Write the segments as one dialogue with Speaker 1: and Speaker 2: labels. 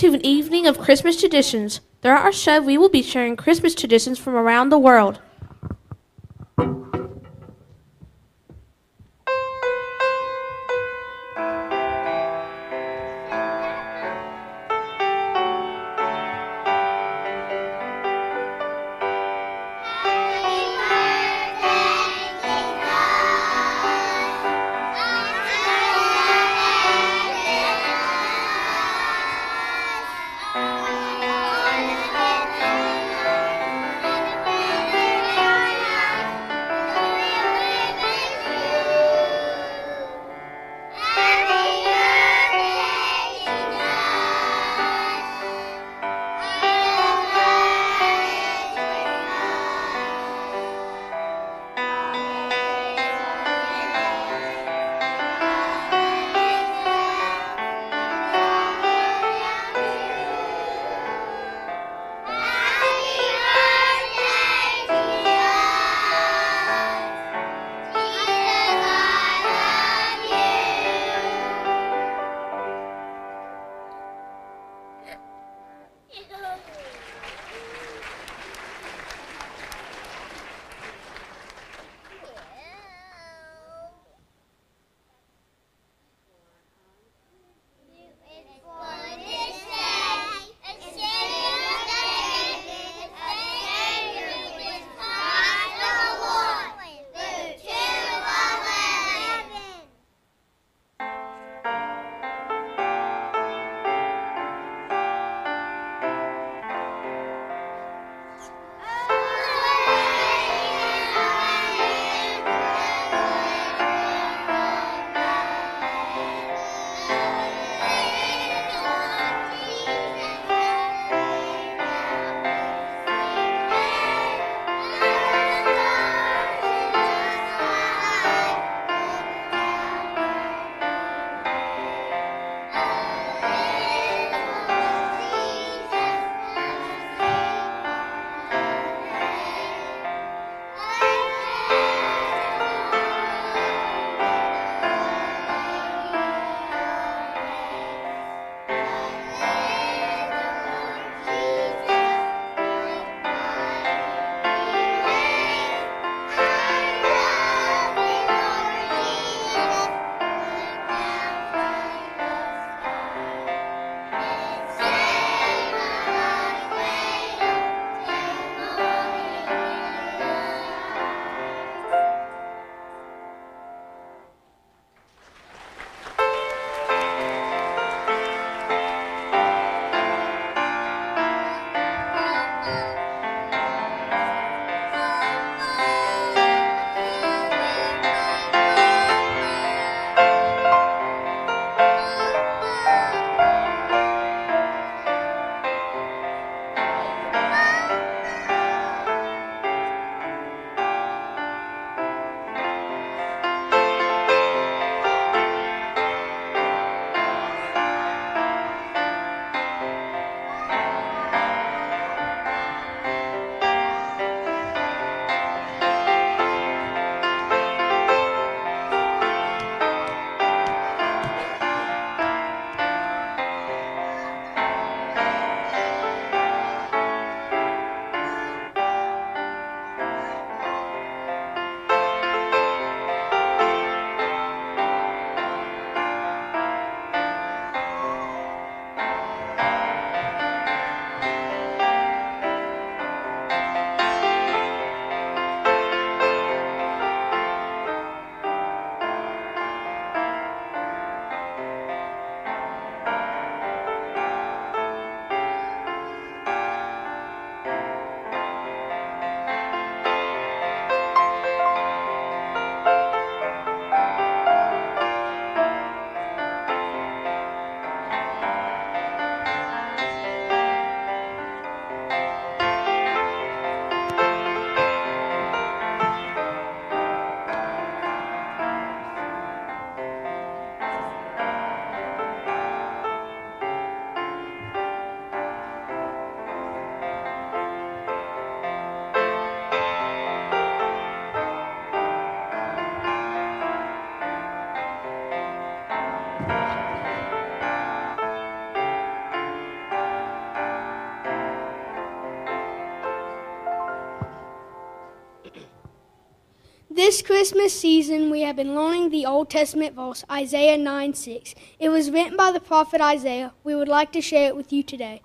Speaker 1: To an evening of Christmas traditions. Throughout our show, we will be sharing Christmas traditions from around the world. This Christmas season, we have been learning the Old Testament verse, Isaiah 9 6. It was written by the prophet Isaiah. We would like to share it with you today.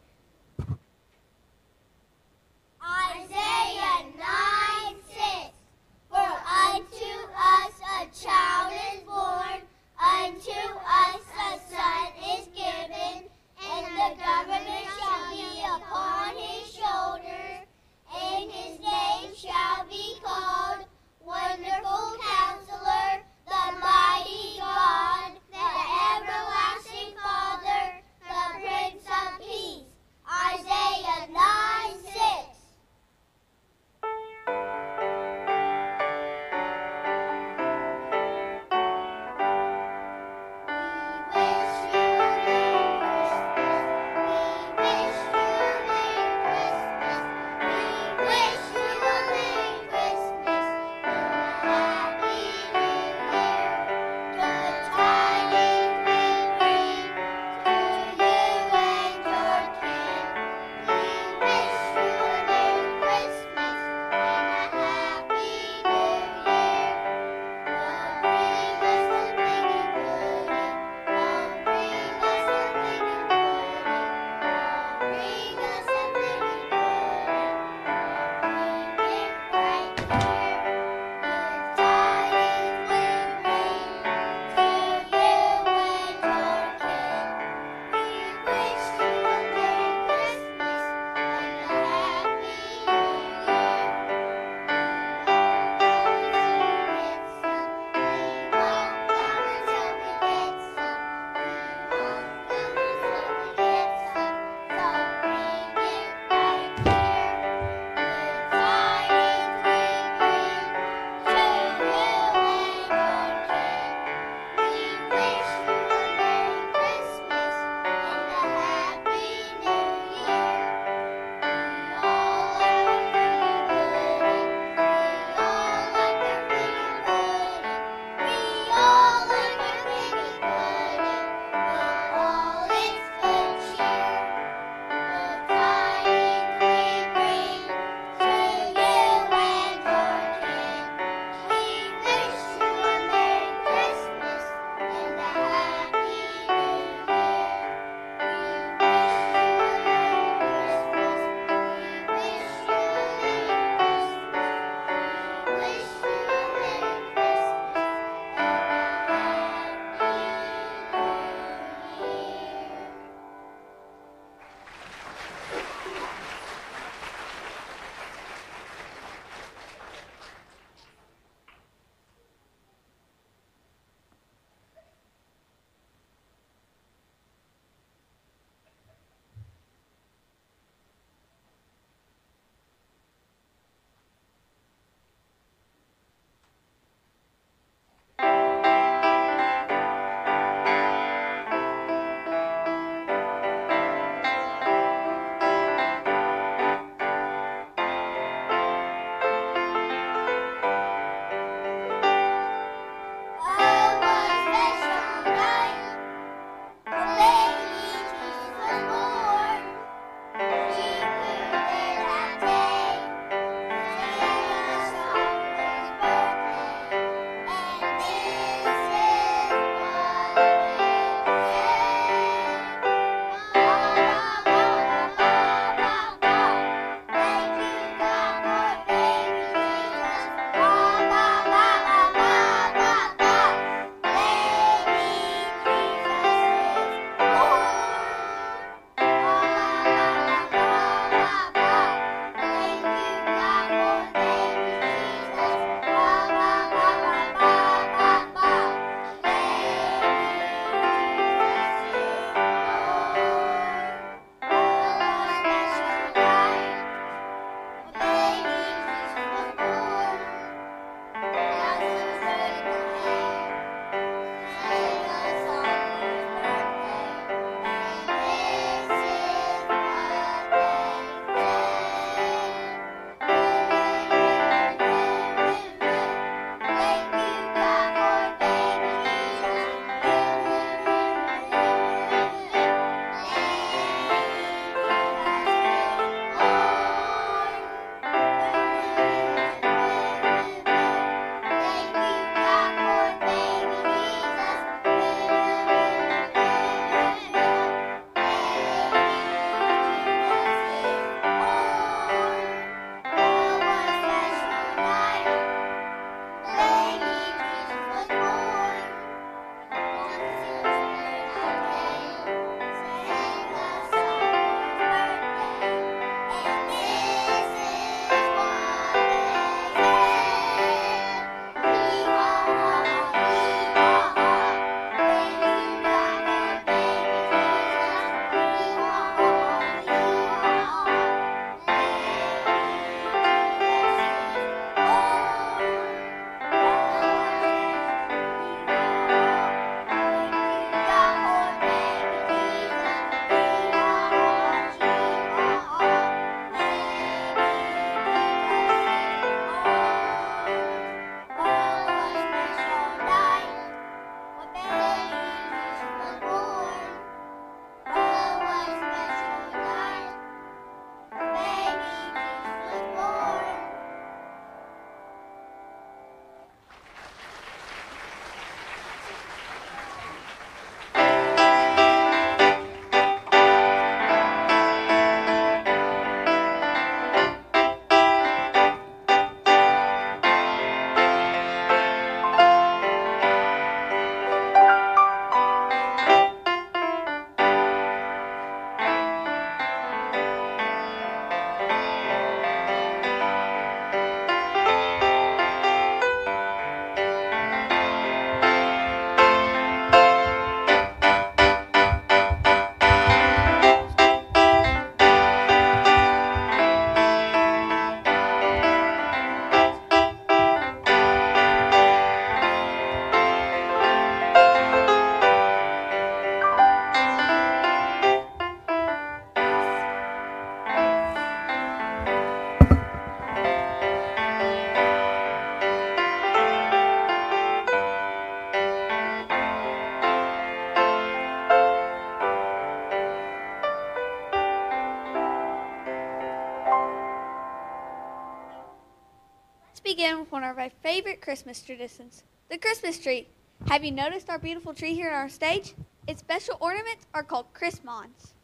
Speaker 2: Begin with one of our favorite Christmas traditions the Christmas tree. Have you noticed our beautiful tree here on our stage? Its special ornaments are called Chrismons.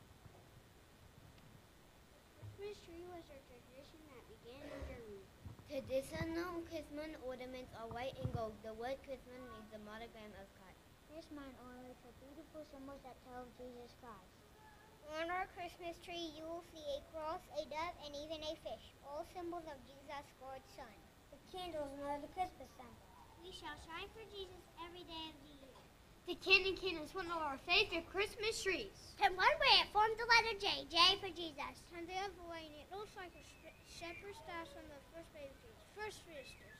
Speaker 3: Christmas tree was a tradition that began in Germany. Traditional Chrismon ornaments are white and gold. The word Chrismon means the monogram of Christ. Chrismon ornaments are beautiful symbols that tell of Jesus Christ. On our Christmas tree, you will see a cross, a dove, and even a fish, all symbols of Jesus, God's Son. Candles are the Christmas symbol. We shall shine for Jesus every day of the year.
Speaker 1: The candy cane is one of our favorite Christmas trees.
Speaker 3: And one way it formed the letter J, J for Jesus.
Speaker 1: And the other way, it looks like a shepherd's staff on the first baby Jesus, first visitors.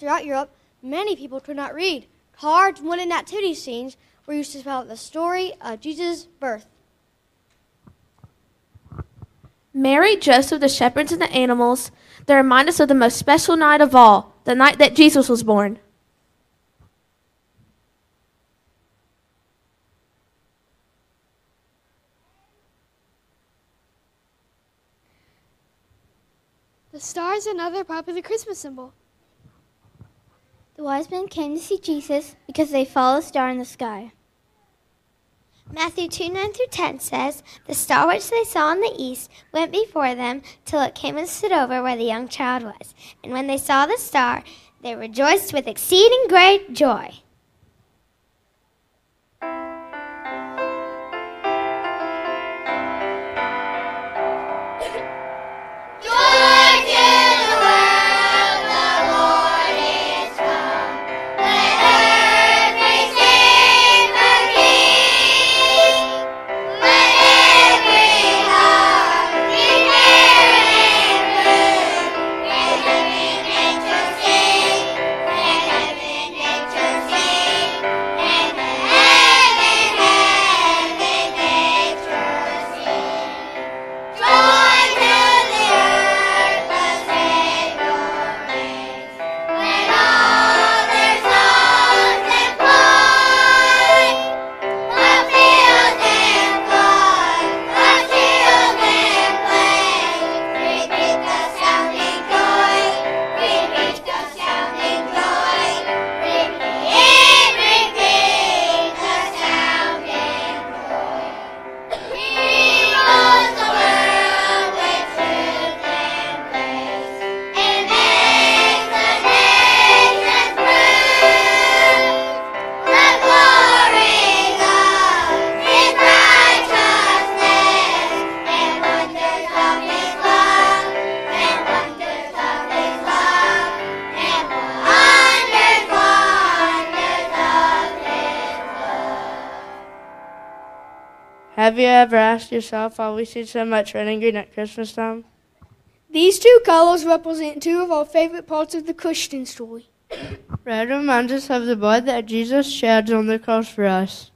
Speaker 4: Throughout Europe, many people could not read. Cards, wooden nativity scenes were used to spell out the story of Jesus' birth.
Speaker 5: Mary, Joseph, the shepherds, and the animals, they remind us of the most special night of all, the night that Jesus was born.
Speaker 3: The star is another popular Christmas symbol.
Speaker 1: The wise men came to see Jesus because they saw a star in the sky. Matthew 2 9 through 10 says, The star which they saw in the east went before them till it came and stood over where the young child was. And when they saw the star, they rejoiced with exceeding great joy.
Speaker 6: Ever asked yourself why we see so much red and green at Christmas time?
Speaker 7: These two colors represent two of our favorite parts of the Christian story.
Speaker 6: Red reminds us of the blood that Jesus shed on the cross for us.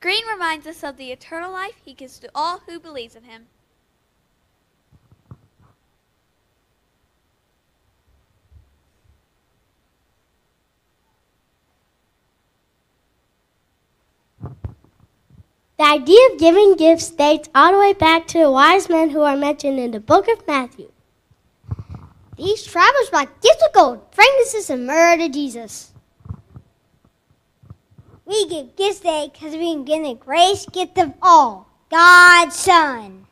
Speaker 2: Green reminds us of the eternal life he gives to all who believes in him.
Speaker 1: The idea of giving gifts dates all the way back to the wise men who are mentioned in the book of Matthew. These travelers brought gifts of gold, frankincense, and myrrh to Jesus. We give gifts today because we can get the greatest gift of all God's Son.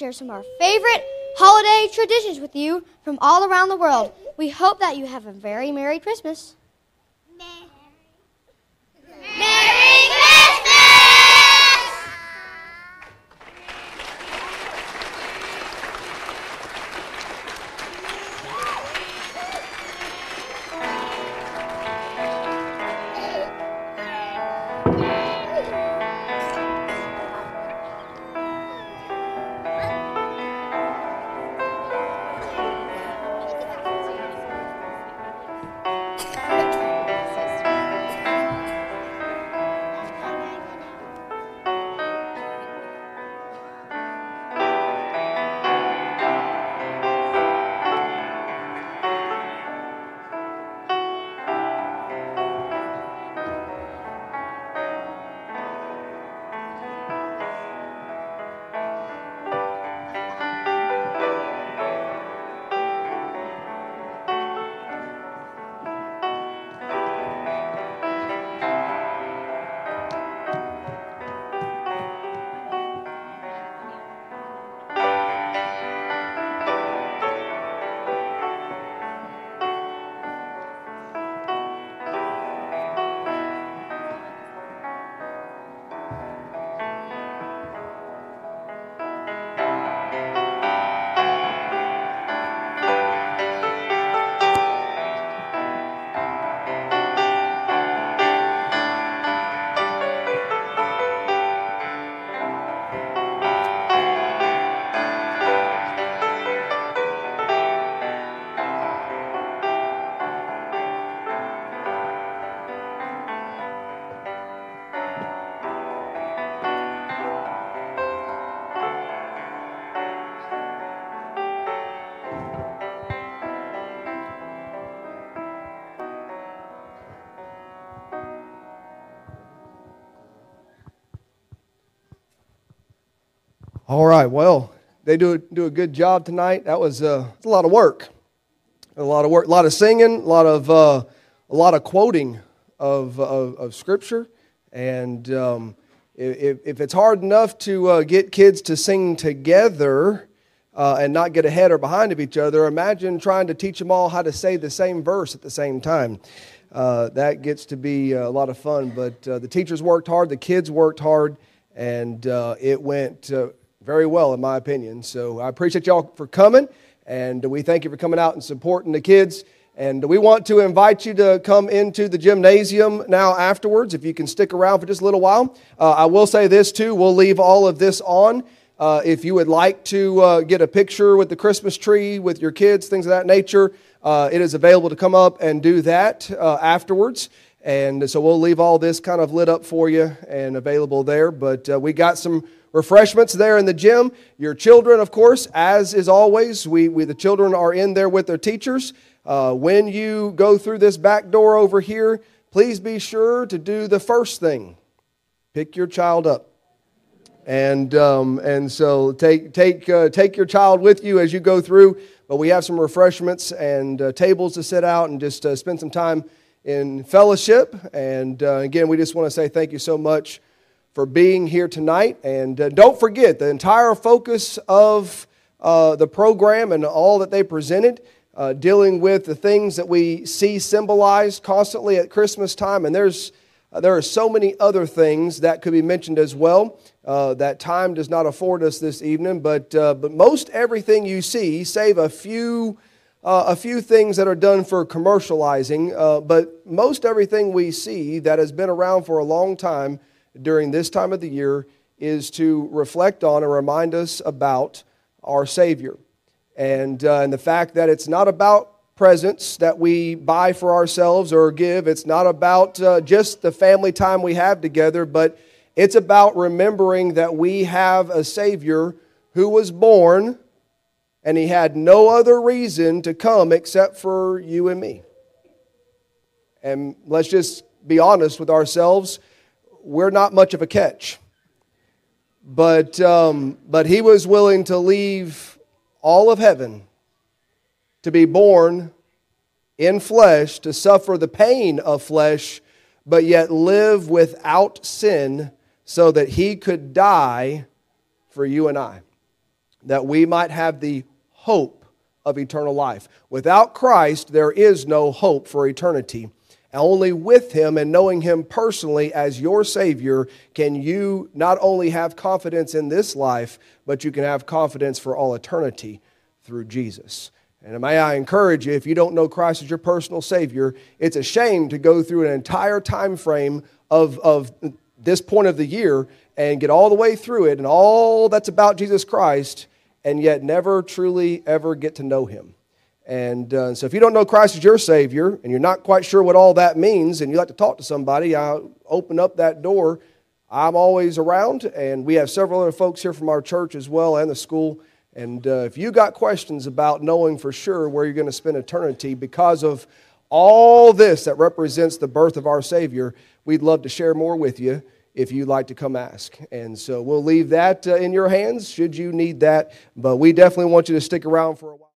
Speaker 4: Share some of our favorite holiday traditions with you from all around the world. We hope that you have a very Merry Christmas.
Speaker 8: Right. Well, they do do a good job tonight. That was uh, a lot of work, a lot of work, a lot of singing, a lot of uh, a lot of quoting of of, of scripture. And um, if, if it's hard enough to uh, get kids to sing together uh, and not get ahead or behind of each other, imagine trying to teach them all how to say the same verse at the same time. Uh, that gets to be a lot of fun. But uh, the teachers worked hard, the kids worked hard, and uh, it went uh, very well, in my opinion. So I appreciate y'all for coming, and we thank you for coming out and supporting the kids. And we want to invite you to come into the gymnasium now afterwards, if you can stick around for just a little while. Uh, I will say this too we'll leave all of this on. Uh, if you would like to uh, get a picture with the Christmas tree with your kids, things of that nature, uh, it is available to come up and do that uh, afterwards. And so we'll leave all this kind of lit up for you and available there. But uh, we got some refreshments there in the gym. Your children, of course, as is always, we, we the children are in there with their teachers. Uh, when you go through this back door over here, please be sure to do the first thing pick your child up. And, um, and so take, take, uh, take your child with you as you go through. But we have some refreshments and uh, tables to sit out and just uh, spend some time in fellowship. And uh, again, we just want to say thank you so much for being here tonight. And uh, don't forget, the entire focus of uh, the program and all that they presented, uh, dealing with the things that we see symbolized constantly at Christmas time. And there's uh, there are so many other things that could be mentioned as well. Uh, that time does not afford us this evening, but uh, but most everything you see, save a few. Uh, a few things that are done for commercializing, uh, but most everything we see that has been around for a long time during this time of the year is to reflect on and remind us about our Savior. And, uh, and the fact that it's not about presents that we buy for ourselves or give, it's not about uh, just the family time we have together, but it's about remembering that we have a Savior who was born and he had no other reason to come except for you and me. And let's just be honest with ourselves we're not much of a catch. But, um, but he was willing to leave all of heaven to be born in flesh, to suffer the pain of flesh, but yet live without sin so that he could die for you and I. that we might have the hope of eternal life. Without Christ, there is no hope for eternity. Only with Him and knowing Him personally as your Savior can you not only have confidence in this life, but you can have confidence for all eternity through Jesus. And may I encourage you, if you don't know Christ as your personal Savior, it's a shame to go through an entire time frame of, of this point of the year and get all the way through it and all that's about Jesus Christ and yet never truly ever get to know Him. And uh, so, if you don't know Christ as your Savior and you're not quite sure what all that means, and you'd like to talk to somebody, I'll open up that door. I'm always around, and we have several other folks here from our church as well and the school. And uh, if you got questions about knowing for sure where you're going to spend eternity because of all this that represents the birth of our Savior, we'd love to share more with you if you'd like to come ask. And so we'll leave that uh, in your hands should you need that. But we definitely want you to stick around for a while.